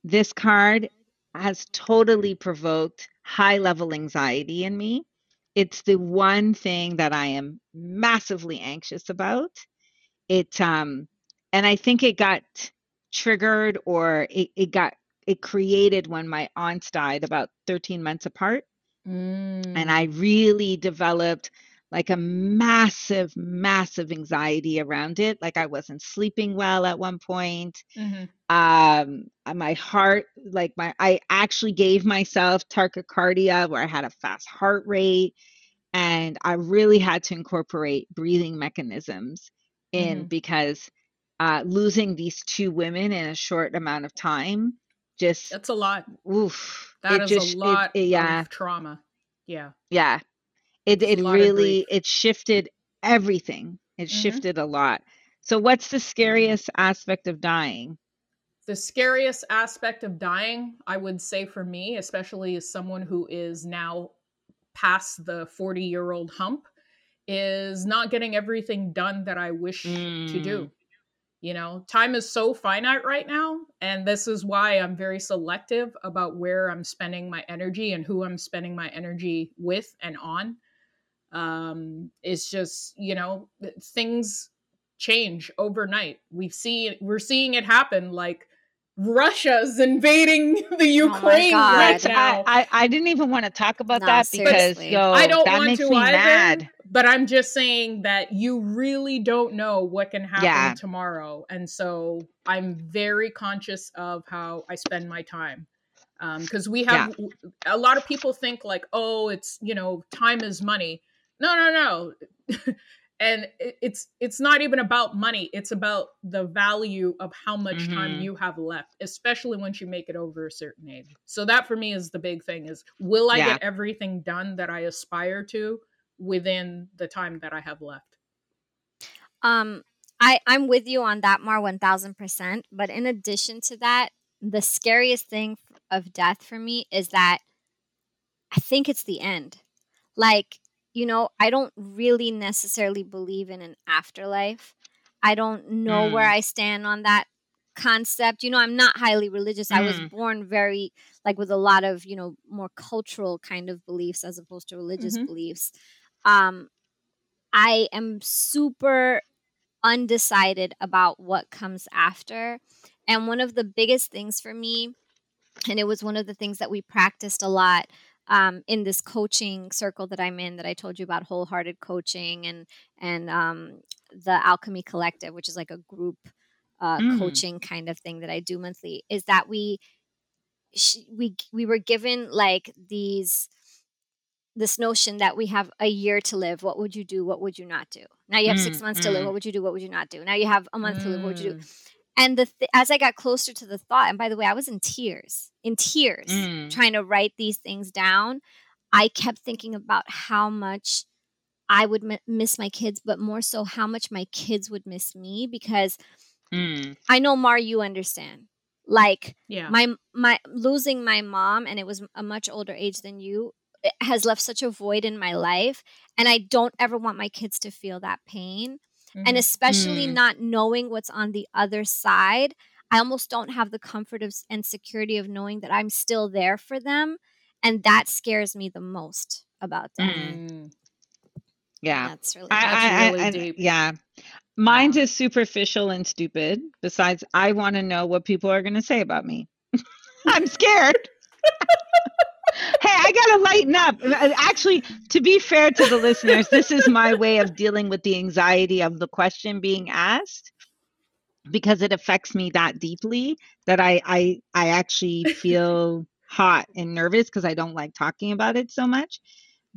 this card has totally provoked high level anxiety in me. It's the one thing that I am massively anxious about. It um and I think it got triggered or it, it got it created when my aunts died about 13 months apart and Mm. I really developed like a massive, massive anxiety around it. Like I wasn't sleeping well at one point. Mhm. Um, uh, my heart, like my, I actually gave myself tachycardia where I had a fast heart rate, and I really had to incorporate breathing mechanisms in Mhm. because uh, losing these two women in a short amount of time just That's a lot. oof. That it is just a it- lot it- yeah of trauma. Yeah. yeah it it really it shifted everything it Mhm. shifted a lot so what's the scariest aspect of dying The scariest aspect of dying, I would say for me, especially as someone who is now past the 40 year old hump, is not getting everything done that I wish to do. You know, time is so finite right now. And this is why I'm very selective about where I'm spending my energy and who I'm spending my energy with and on. Um, it's just, you know, things change overnight. We've seen, we're seeing it happen like Russia's invading <laughs> the Oh Ukraine God. right now. I, I, I didn't even want to talk about No, that because seriously. yo, I don't that want makes to me either, mad. but I'm just saying that you really don't know what can happen Yeah. tomorrow, and so I'm very conscious of how I spend my time. Because we have a lot of people think like, oh, it's you know, time is money. No, no, no. <laughs> and it- it's it's not even about money. It's about the value of how much time Mhm. you have left, especially once you make it over a certain age. So that for me is the big thing: is will I Yeah. get everything done that I aspire to within the time that I have left? Um, I I'm with you on that, Mar, one thousand percent. But in addition to that, the scariest thing of death for me is that I think it's the end. Like you know, I don't really necessarily believe in an afterlife. I don't know where Mm. I stand on that concept. You know, I'm not highly religious. I was Mm. born very like with a lot of, you know, more cultural kind of beliefs as opposed to religious Mhm. beliefs. Um I am super undecided about what comes after. And one of the biggest things for me, and it was one of the things that we practiced a lot um, in this coaching circle that I'm in, that I told you about, wholehearted coaching and and um, the Alchemy Collective, which is like a group uh, Mm. coaching kind of thing that I do monthly, is that we we we were given like these this notion that we have a year to live. What would you do? What would you not do? Now you have six Mm, months to live. mm. What would you do? What would you not do? Now you have a month to live. What would you do? And the th- as I got closer to the thought, and by the way, I was in tears, in tears, Mm. trying to write these things down. I kept thinking about how much I would m- miss my kids, but more so how much my kids would miss me because Mm. I know Mar, you understand. Like Yeah. my my losing my mom, and it was a much older age than you, it has left such a void in my life, and I don't ever want my kids to feel that pain and Mhm. especially Mm. not knowing what's on the other side i almost don't have the comfort of, and security of knowing that i'm still there for them and that scares me the most about death Mm. Mm. Yeah. that's really I, That's I, I- really and- deep. Yeah. Mine's is superficial and stupid. Besides, I want to know what people are going to say about me. <laughs> I'm scared. <laughs> hey, I got to lighten up. Actually, to be fair to the listeners, this is my way of dealing with the anxiety of the question being asked because it affects me that deeply that I I I actually feel hot and nervous because I don't like talking about it so much.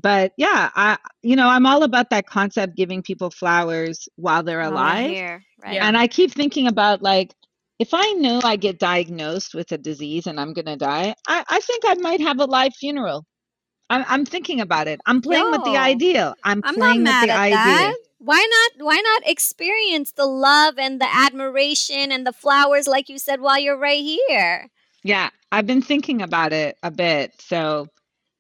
But yeah, I you know, I'm all about that concept giving people flowers while they're While we're alive. here, right Yeah. And I keep thinking about like if I knew I get diagnosed with a disease and I'm gonna die, I, I think I might have a live funeral. I'm, I'm thinking about it. I'm playing with the Yo, ideal. I'm i'm not playing mad with the at idea. that why not why not experience the love and the admiration and the flowers like you said while you're right here Yeah, I've been thinking about it a bit. So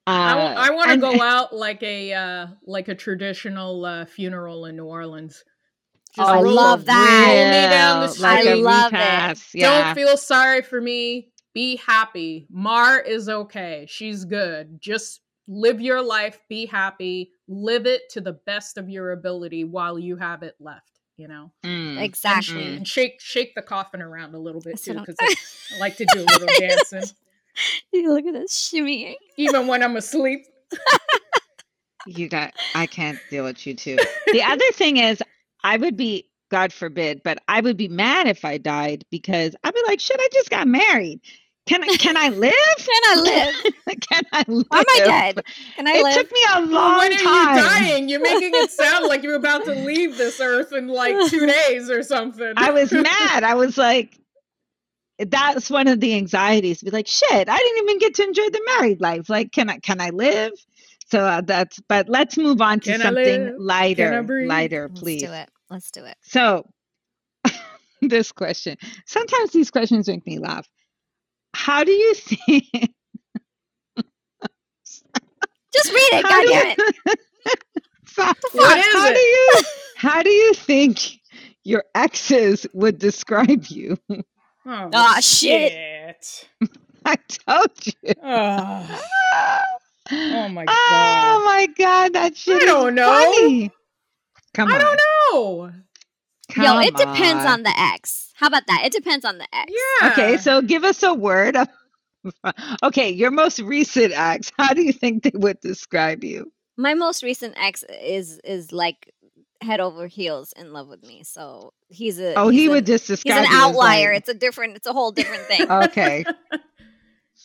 I, uh, want to go <laughs> out like a uh, like a traditional uh, funeral in New Orleans. Oh, I roll- love roll that. me down the Real, like street. a I love it. Yeah. Don't feel sorry for me. Be happy. Mar is okay. She's good. Just live your life. Be happy. Live it to the best of your ability while you have it left. You know, Mm. exactly Mm. and shake shake the coffin around a little bit too, because <laughs> I like to do a little dancing, <laughs> you look at us shimmying even when I'm asleep. You got, I can't deal with you too. The <laughs> other thing is, I would be, God forbid, but I would be mad if I died because I'd be like, shit, I just got married. Can I, can I live? can i live <laughs> can I live? Why am I dead? Can I It live? took me a long time. when are you dying? You're making it sound like you're about to <laughs> leave this earth in like two days or something. I was <laughs> mad. I was like, that's one of the anxieties. Be like, shit, I didn't even get to enjoy the married life. Like, can I, can I live? So uh, that's, but let's move on to Can something live? Can I lighter, breathe? lighter, Let's please. do it. Let's do it. So, this question. Sometimes these questions make me laugh. How do you think? <laughs> Just read it. how God do damn you- it. <laughs> So, What is how it? do you? <laughs> How do you think your exes would describe you. Oh, Ah, shit. shit. I told you. Oh, <sighs> oh my god. Oh my god, that shit I don't is know. funny. Come I on. don't know. Yo, come it depends on. on the ex. How about that? It depends on the ex. Yeah. Okay, so give us a word. of- <laughs> okay, your most recent ex. How do you think they would describe you? My most recent ex is is like head over heels in love with me. So he's a Oh, he's he a- would just he's describe an you as, outlier. like- It's a different. It's a whole different thing. okay. <laughs>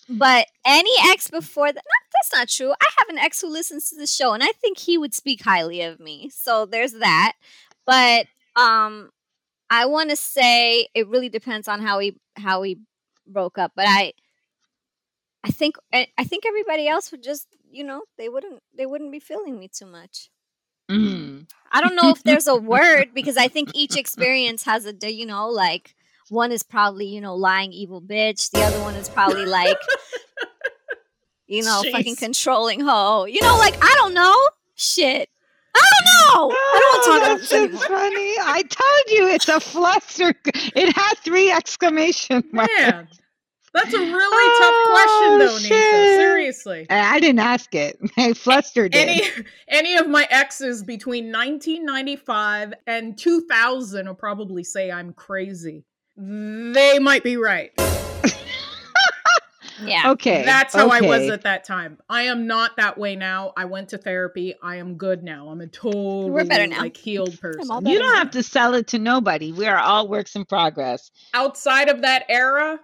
But any ex before that, no, that's not true. I have an ex who listens to the show, and I think he would speak highly of me. So there's that. But um, I want to say it really depends on how he how he broke up. But I, I think I I think everybody else would just you know they wouldn't they wouldn't be feeling me too much. Mm. I don't know if there's a word <laughs> because I think each experience has a you know like one is probably you know lying evil bitch, the other one is probably like you know fucking controlling hoe. You know like I don't know shit. Oh, I don't know. I don't want oh, to talk about Oh, this anymore. so funny. I told you it's a fluster. It had three exclamation marks. Man, that's a really Oh, tough question, though, oh, Nisha. shit. Seriously. I didn't ask it. <laughs> I flustered it. Any any of my exes between 1995 and 2000 will probably say I'm crazy. They might be right. Yeah. Okay. That's how I was at that time. I am not that way now. I went to therapy. I am good now. I'm a totally better now. like healed <laughs> person. all You better don't have to sell it to nobody. We are all works in progress. Outside of that era,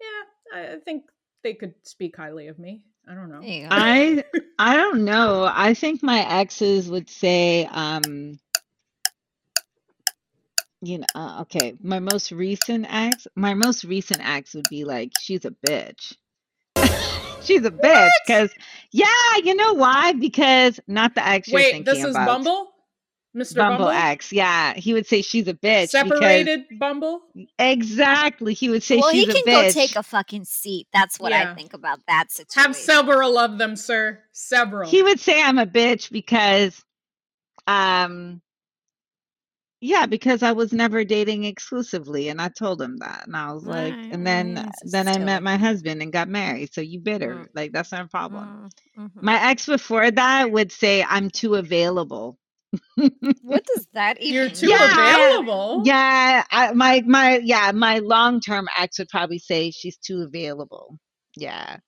yeah, I, I think they could speak highly of me. I don't know. There you go. I <laughs> I don't know. I think my exes would say, um, you know, uh, okay, my most recent ex, my most recent ex would be like, she's a bitch. <laughs> she's a bitch because, yeah, you know why? Because not the ex you're Wait, thinking this is about. Bumble? Mr. Bumble Bumble? ex, yeah, he would say she's a bitch. because- Separated Bumble? exactly, he would say well, he she's can a bitch. He can go take a fucking seat. That's what Yeah. I think about that situation. Have several of them, sir. Several. he would say I'm a bitch because um yeah, because I was never dating exclusively and I told him that. And I was like Right, and then right, so then I met my husband and got married. So you bitter. Mm. Like that's not a problem. Mm, mhm. My ex before that would say I'm too available. What <laughs> does that even You're too? Yeah. available. Yeah, I, my my yeah, my long-term ex would probably say she's too available. Yeah.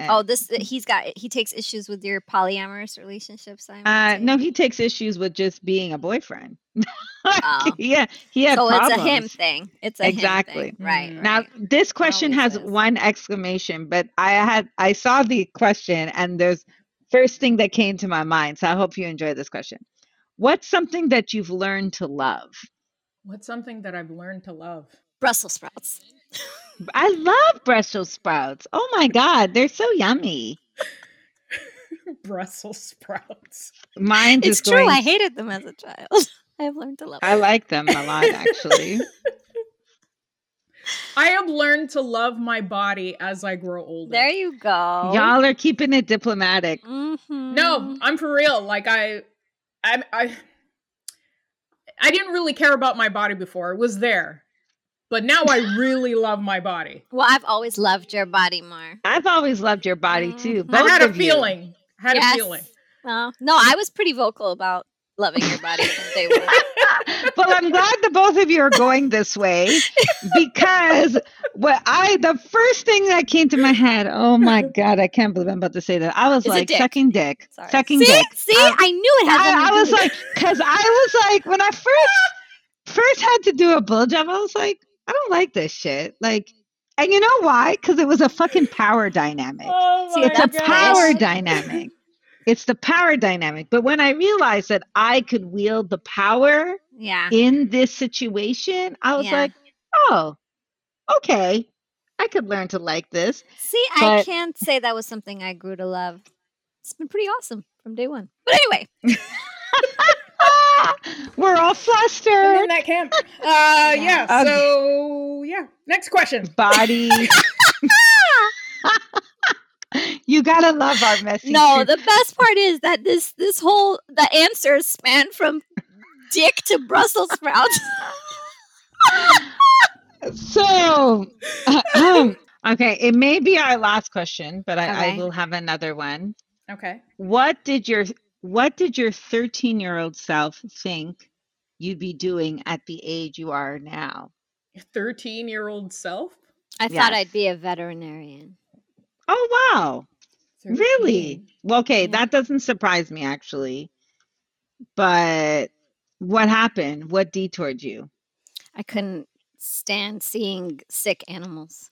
And- Oh, this he's got he takes issues with your polyamorous relationships. I'm Uh, no, he takes issues with just being a boyfriend. <laughs> Oh. yeah, he had so problems. it's a him thing. It's a Exactly. him thing. Right, Mm. right. Now, this question has is. one exclamation, but I had I saw the question and there's first thing that came to my mind. So I hope you enjoy this question. What's something that you've learned to love? What's something that I've learned to love? Brussels sprouts. I love Brussels sprouts. Oh my god, they're so yummy. <laughs> Brussels sprouts. Mine It's is true. going. I hated them as a child. <laughs> I've learned to love. I like them a lot <laughs> actually. I have learned to love my body as I grow older. There you go. Y'all are keeping it diplomatic. Mhm. No, I'm for real. Like I, I, I, I didn't really care about my body before. It was there, but now I really love my body. <laughs> Well, I've always loved your body more. I've always loved your body too. too. I had a of you. feeling. Had Yes. a feeling. Well, no, I was pretty vocal about loving your body from day one. <laughs> well, I'm glad the both of you are going this way because what I the first thing that came to my head, oh my god, I can't believe I'm about to say that. I was Is like dick? sucking dick. Sorry. Sucking See, dick. see, I- I, knew it had I, I was like, because I was like, when I first first had to do a blowjob, I was like, I don't like this shit. Like, and you know why? Because it was a fucking power dynamic. Oh See, it's a power dynamic. It's the power dynamic. But when I realized that I could wield the power yeah. in this situation, I was Yeah. like, oh, okay. I could learn to like this. See, I can't say that was something I grew to love. It's been pretty awesome from day one. But anyway, <laughs> we're I'm in that camp. Uh, yeah. Okay. So yeah. Next question. Body. <laughs> you gotta love our messy. no, truth. the best part is that this this whole the answers span from dick to Brussels sprouts. <laughs> So, um, okay, it may be our last question, but I, I will have another one. Okay. What did your what did your 13 year old self think you'd be doing at the age you are now? 13 year old self? I thought I'd be a veterinarian. Oh wow. Really? 13. Well, okay, Yeah. that doesn't surprise me actually. But what happened? What detoured you? I couldn't stand seeing sick animals.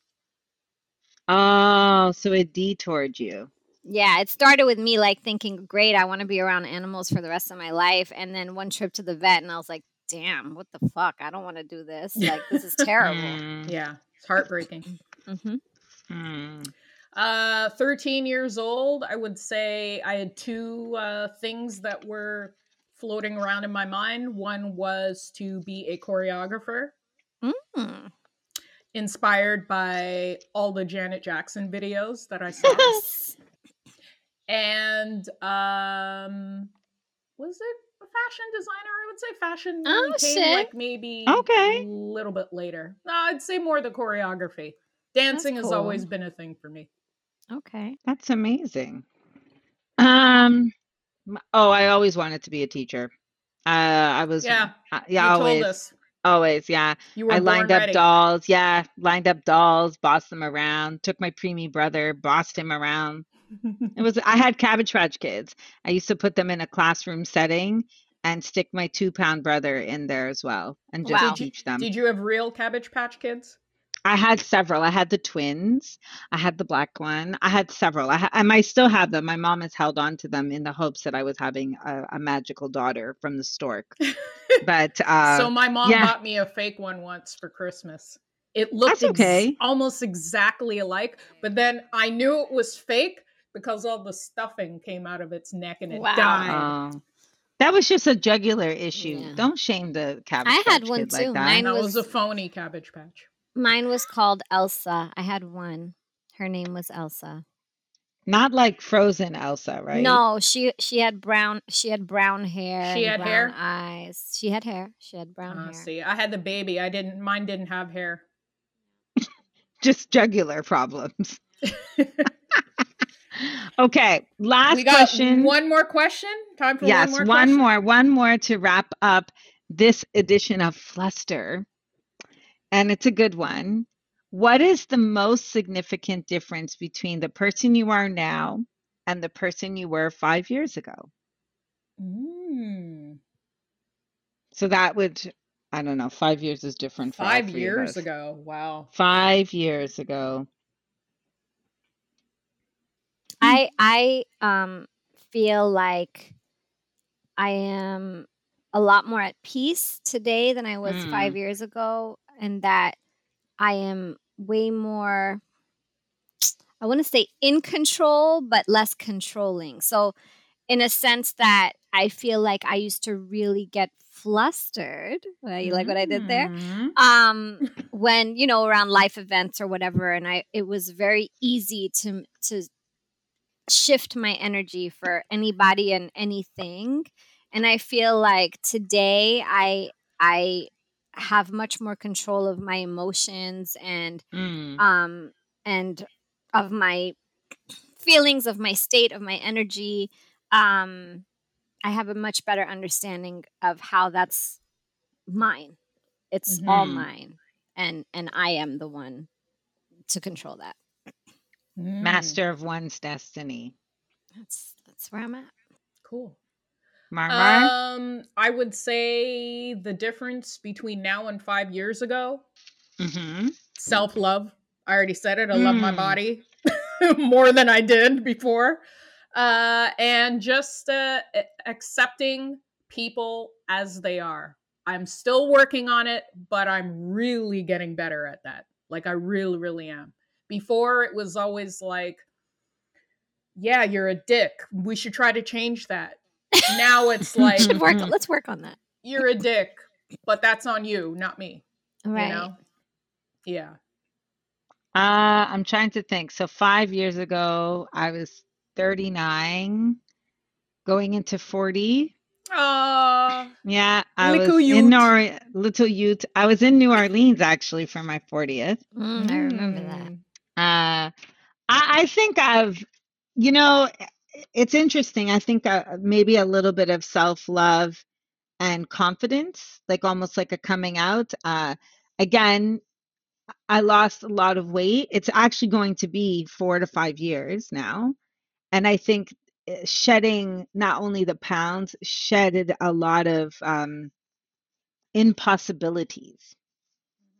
Oh, so it detoured you. Yeah, it started with me like thinking, great, I want to be around animals for the rest of my life. And then one trip to the vet, and I was like, damn, what the fuck? I don't want to do this. Like, this is terrible. Mm, Yeah, it's heartbreaking. hmm mm. Uh, 13 years old, I would say I had two uh, things that were floating around in my mind. One was to be a choreographer, Mm. inspired by all the Janet Jackson videos that I saw. Yes. And um, was it a fashion designer? I would say fashion Oh, came shit. like maybe Okay. a little bit later. No, I'd say more the choreography. Dancing has always been a thing for me. Okay. That's amazing. Um, oh, I always wanted to be a teacher. Uh, I was, Yeah, uh, you yeah, told always, us always, yeah. you were I lined up ready. dolls, yeah, lined up dolls, bossed them around, took my preemie brother, bossed him around. It was, I had Cabbage Patch kids. I used to put them in a classroom setting and stick my two pound brother in there as well and just Wow. teach them. Did you have real Cabbage Patch Kids? I had several. I had the twins. I had the black one. I had several. I ha- I still have them. My mom has held on to them in the hopes that I was having a, a magical daughter from the stork. <laughs> But uh, so my mom yeah. bought me a fake one once for Christmas. It looked That's okay. almost exactly alike, but then I knew it was fake because all the stuffing came out of its neck and it Wow. died. oh, that was just a jugular issue. Yeah. Don't shame the cabbage. I had Patch one Kid like too. that. Mine that was, was- a phony Cabbage Patch. Mine was called Elsa. I had one. Her name was Elsa. Not like frozen Elsa, right? No, she she had brown she had brown hair. She and had hair? eyes. She had hair. She had brown Uh, hair. see, I had the baby. I didn't. Mine didn't have hair. <laughs> Just jugular problems. <laughs> okay, last we got question. one more question. Time for yes, one more. one question? more, one more to wrap up this edition of Fluster. And it's a good one. What is the most significant difference between the person you are now and the person you were five years ago? Mm, So that would, I don't know, five years is different for five years ago. Wow. Five years ago. I I um feel like I am a lot more at peace today than I was Mm. 5 years ago and that I am way more I want to say in control but less controlling. So in a sense that I feel like I used to really get flustered. Well, you like what I did there? Mhm. um <laughs> when you know around life events or whatever and i it was very easy to to shift my energy for anybody and anything and i feel like today i i have much more control of my emotions and Mm. um and of my feelings of my state of my energy um i have a much better understanding of how that's mine it's all Mhm. mine and and i am the one to control that Mm, Master of one's destiny. that's that's where i'm at Cool. Marmar? Um, I would say the difference between now and five years ago, mm-hmm. self love. I already said it. I love my Mm. body <laughs> more than I did before. Uh, and just uh, accepting people as they are. I'm still working on it, but I'm really getting better at that. Like, I really, really am. Before, it was always like, yeah, you're a dick. We should try to change that. Now <laughs> it's like, should work Mhm. let's work on that you're a dick, but that's on you, not me. right You know? Yeah. Uh, I'm trying to think. So five years ago, I was 39, going into 40. Uh, Yeah, I Little was Ute. in Nor Little Ute. I was in New Orleans actually for my 40th. Mm, I remember that. Uh, I, I think I've, you know, it's interesting. I think uh, maybe a little bit of self love and confidence, like almost like a coming out. Uh, again, I lost a lot of weight. It's actually going to be four to five years now. And I think uh, shedding not only the pounds, shedded a lot of um, impossibilities.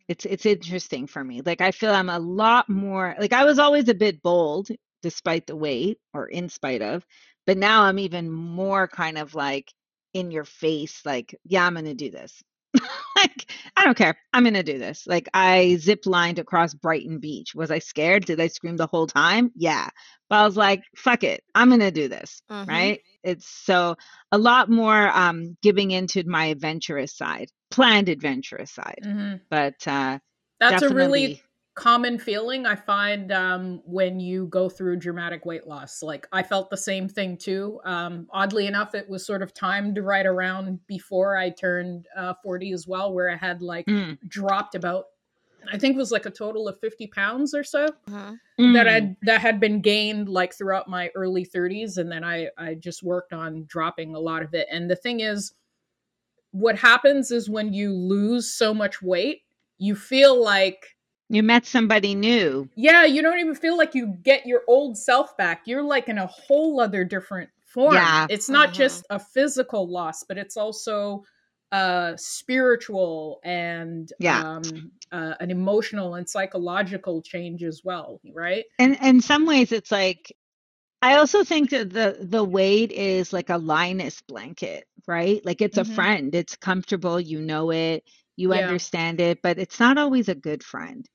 It's it's interesting for me. Like I feel I'm a lot more like I was always a bit bold despite the weight or in spite of, but now I'm even more kind of like in your face like, yeah, I'm going to do this. <laughs> like I don't care. I'm going to do this. Like I zip lined across Brighton Beach. Was I scared? Did I scream the whole time? Yeah. But I was like, fuck it. I'm going to do this, Mhm. right? It's so a lot more um giving into my adventurous side, planned adventurous side. Mhm. But uh That's a really common feeling I find um, when you go through dramatic weight loss. Like I felt the same thing too. Um, oddly enough, it was sort of timed right around before I turned uh, 40 as well, where I had like Mm, dropped about, I think it was like a total of 50 pounds or so Mhm. that had that had been gained like throughout my early 30s, and then I I just worked on dropping a lot of it. And the thing is, what happens is when you lose so much weight, you feel like You met somebody new. yeah, you don't even feel like you get your old self back. You're like in a whole other different form. Yeah. It's not Mhm. just a physical loss, but it's also uh spiritual and Yeah. um uh, an emotional and psychological change as well, right? And in some ways it's like I also think that the the weight is like a Linus blanket, right? Like it's Mhm. a friend. It's comfortable, you know it, you Yeah. understand it, but it's not always a good friend.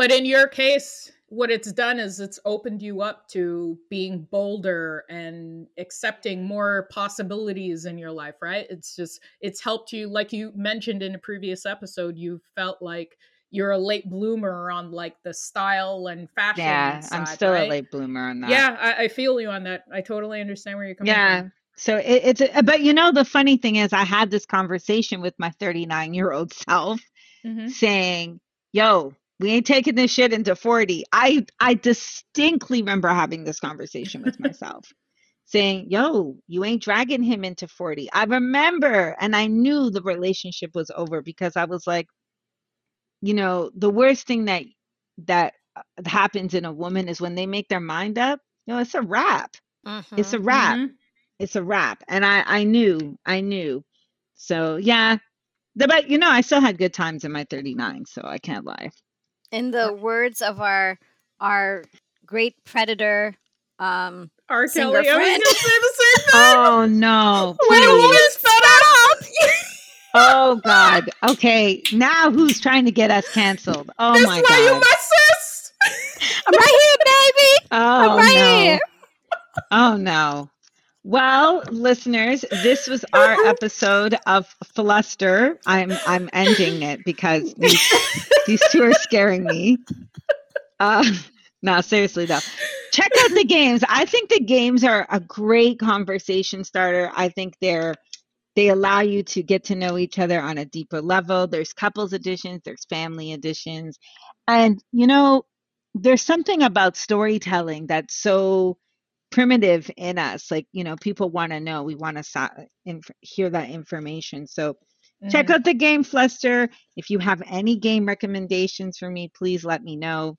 But in your case, what it's done is it's opened you up to being bolder and accepting more possibilities in your life, right? It's just, it's helped you, like you mentioned in a previous episode, you felt like you're a late bloomer on like the style and fashion. Yeah, I'm still right? a late bloomer on that. Yeah, I, I feel you on that. I totally understand where you're coming Yeah. from. Yeah. So it, it's a, but you know the funny thing is I had this conversation with my 39 year old <laughs> self hmm saying, "Yo, we ain't taking this shit into 40." I I distinctly remember having this conversation with myself. <laughs> Saying, yo, you ain't dragging him into 40. I remember, and I knew the relationship was over because I was like, you know, the worst thing that that uh, happens in a woman is when they make their mind up, you know, it's a wrap. It's a Mhm. wrap Mhm. it's a wrap and i i knew i knew so yeah but you know i still had good times in my 39 so i can't lie In the words of our our great predator, um, R. Singer Kelly, I was friend. going to say the same <laughs> thing. oh no <laughs> When a please. woman's fed up. <laughs> oh god okay now who's trying to get us canceled oh This my why you god my sis. I'm right here, baby. oh I'm right no here. oh no well listeners this was our <laughs> episode of fluster. I'm i'm ending it because <laughs> these these two are scaring me. Uh no seriously though. Check out the games. I think the games are a great conversation starter. I think they're they allow you to get to know each other on a deeper level. There's couples editions there's family editions. And you know there's something about storytelling that's so primitive in us like you know people want to know we want to so- inf- hear that information so check Mhm. out the game fluster if you have any game recommendations for me please let me know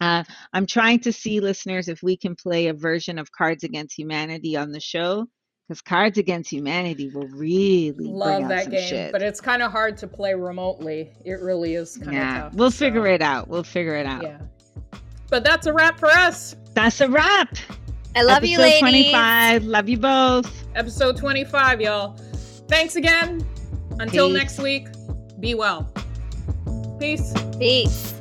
uh, i'm trying to see listeners if we can play a version of cards against humanity on the show because cards against humanity will really bring Love out that some game, shit. but it's kind of hard to play remotely. It really is kind of yeah tough. we'll so, figure it out we'll figure it out Yeah. But that's a wrap for us. that's a wrap I love you, Episode ladies. 25 love you both Episode 25, y'all. Thanks again. Until Peace. next week, be well. Peace. Peace.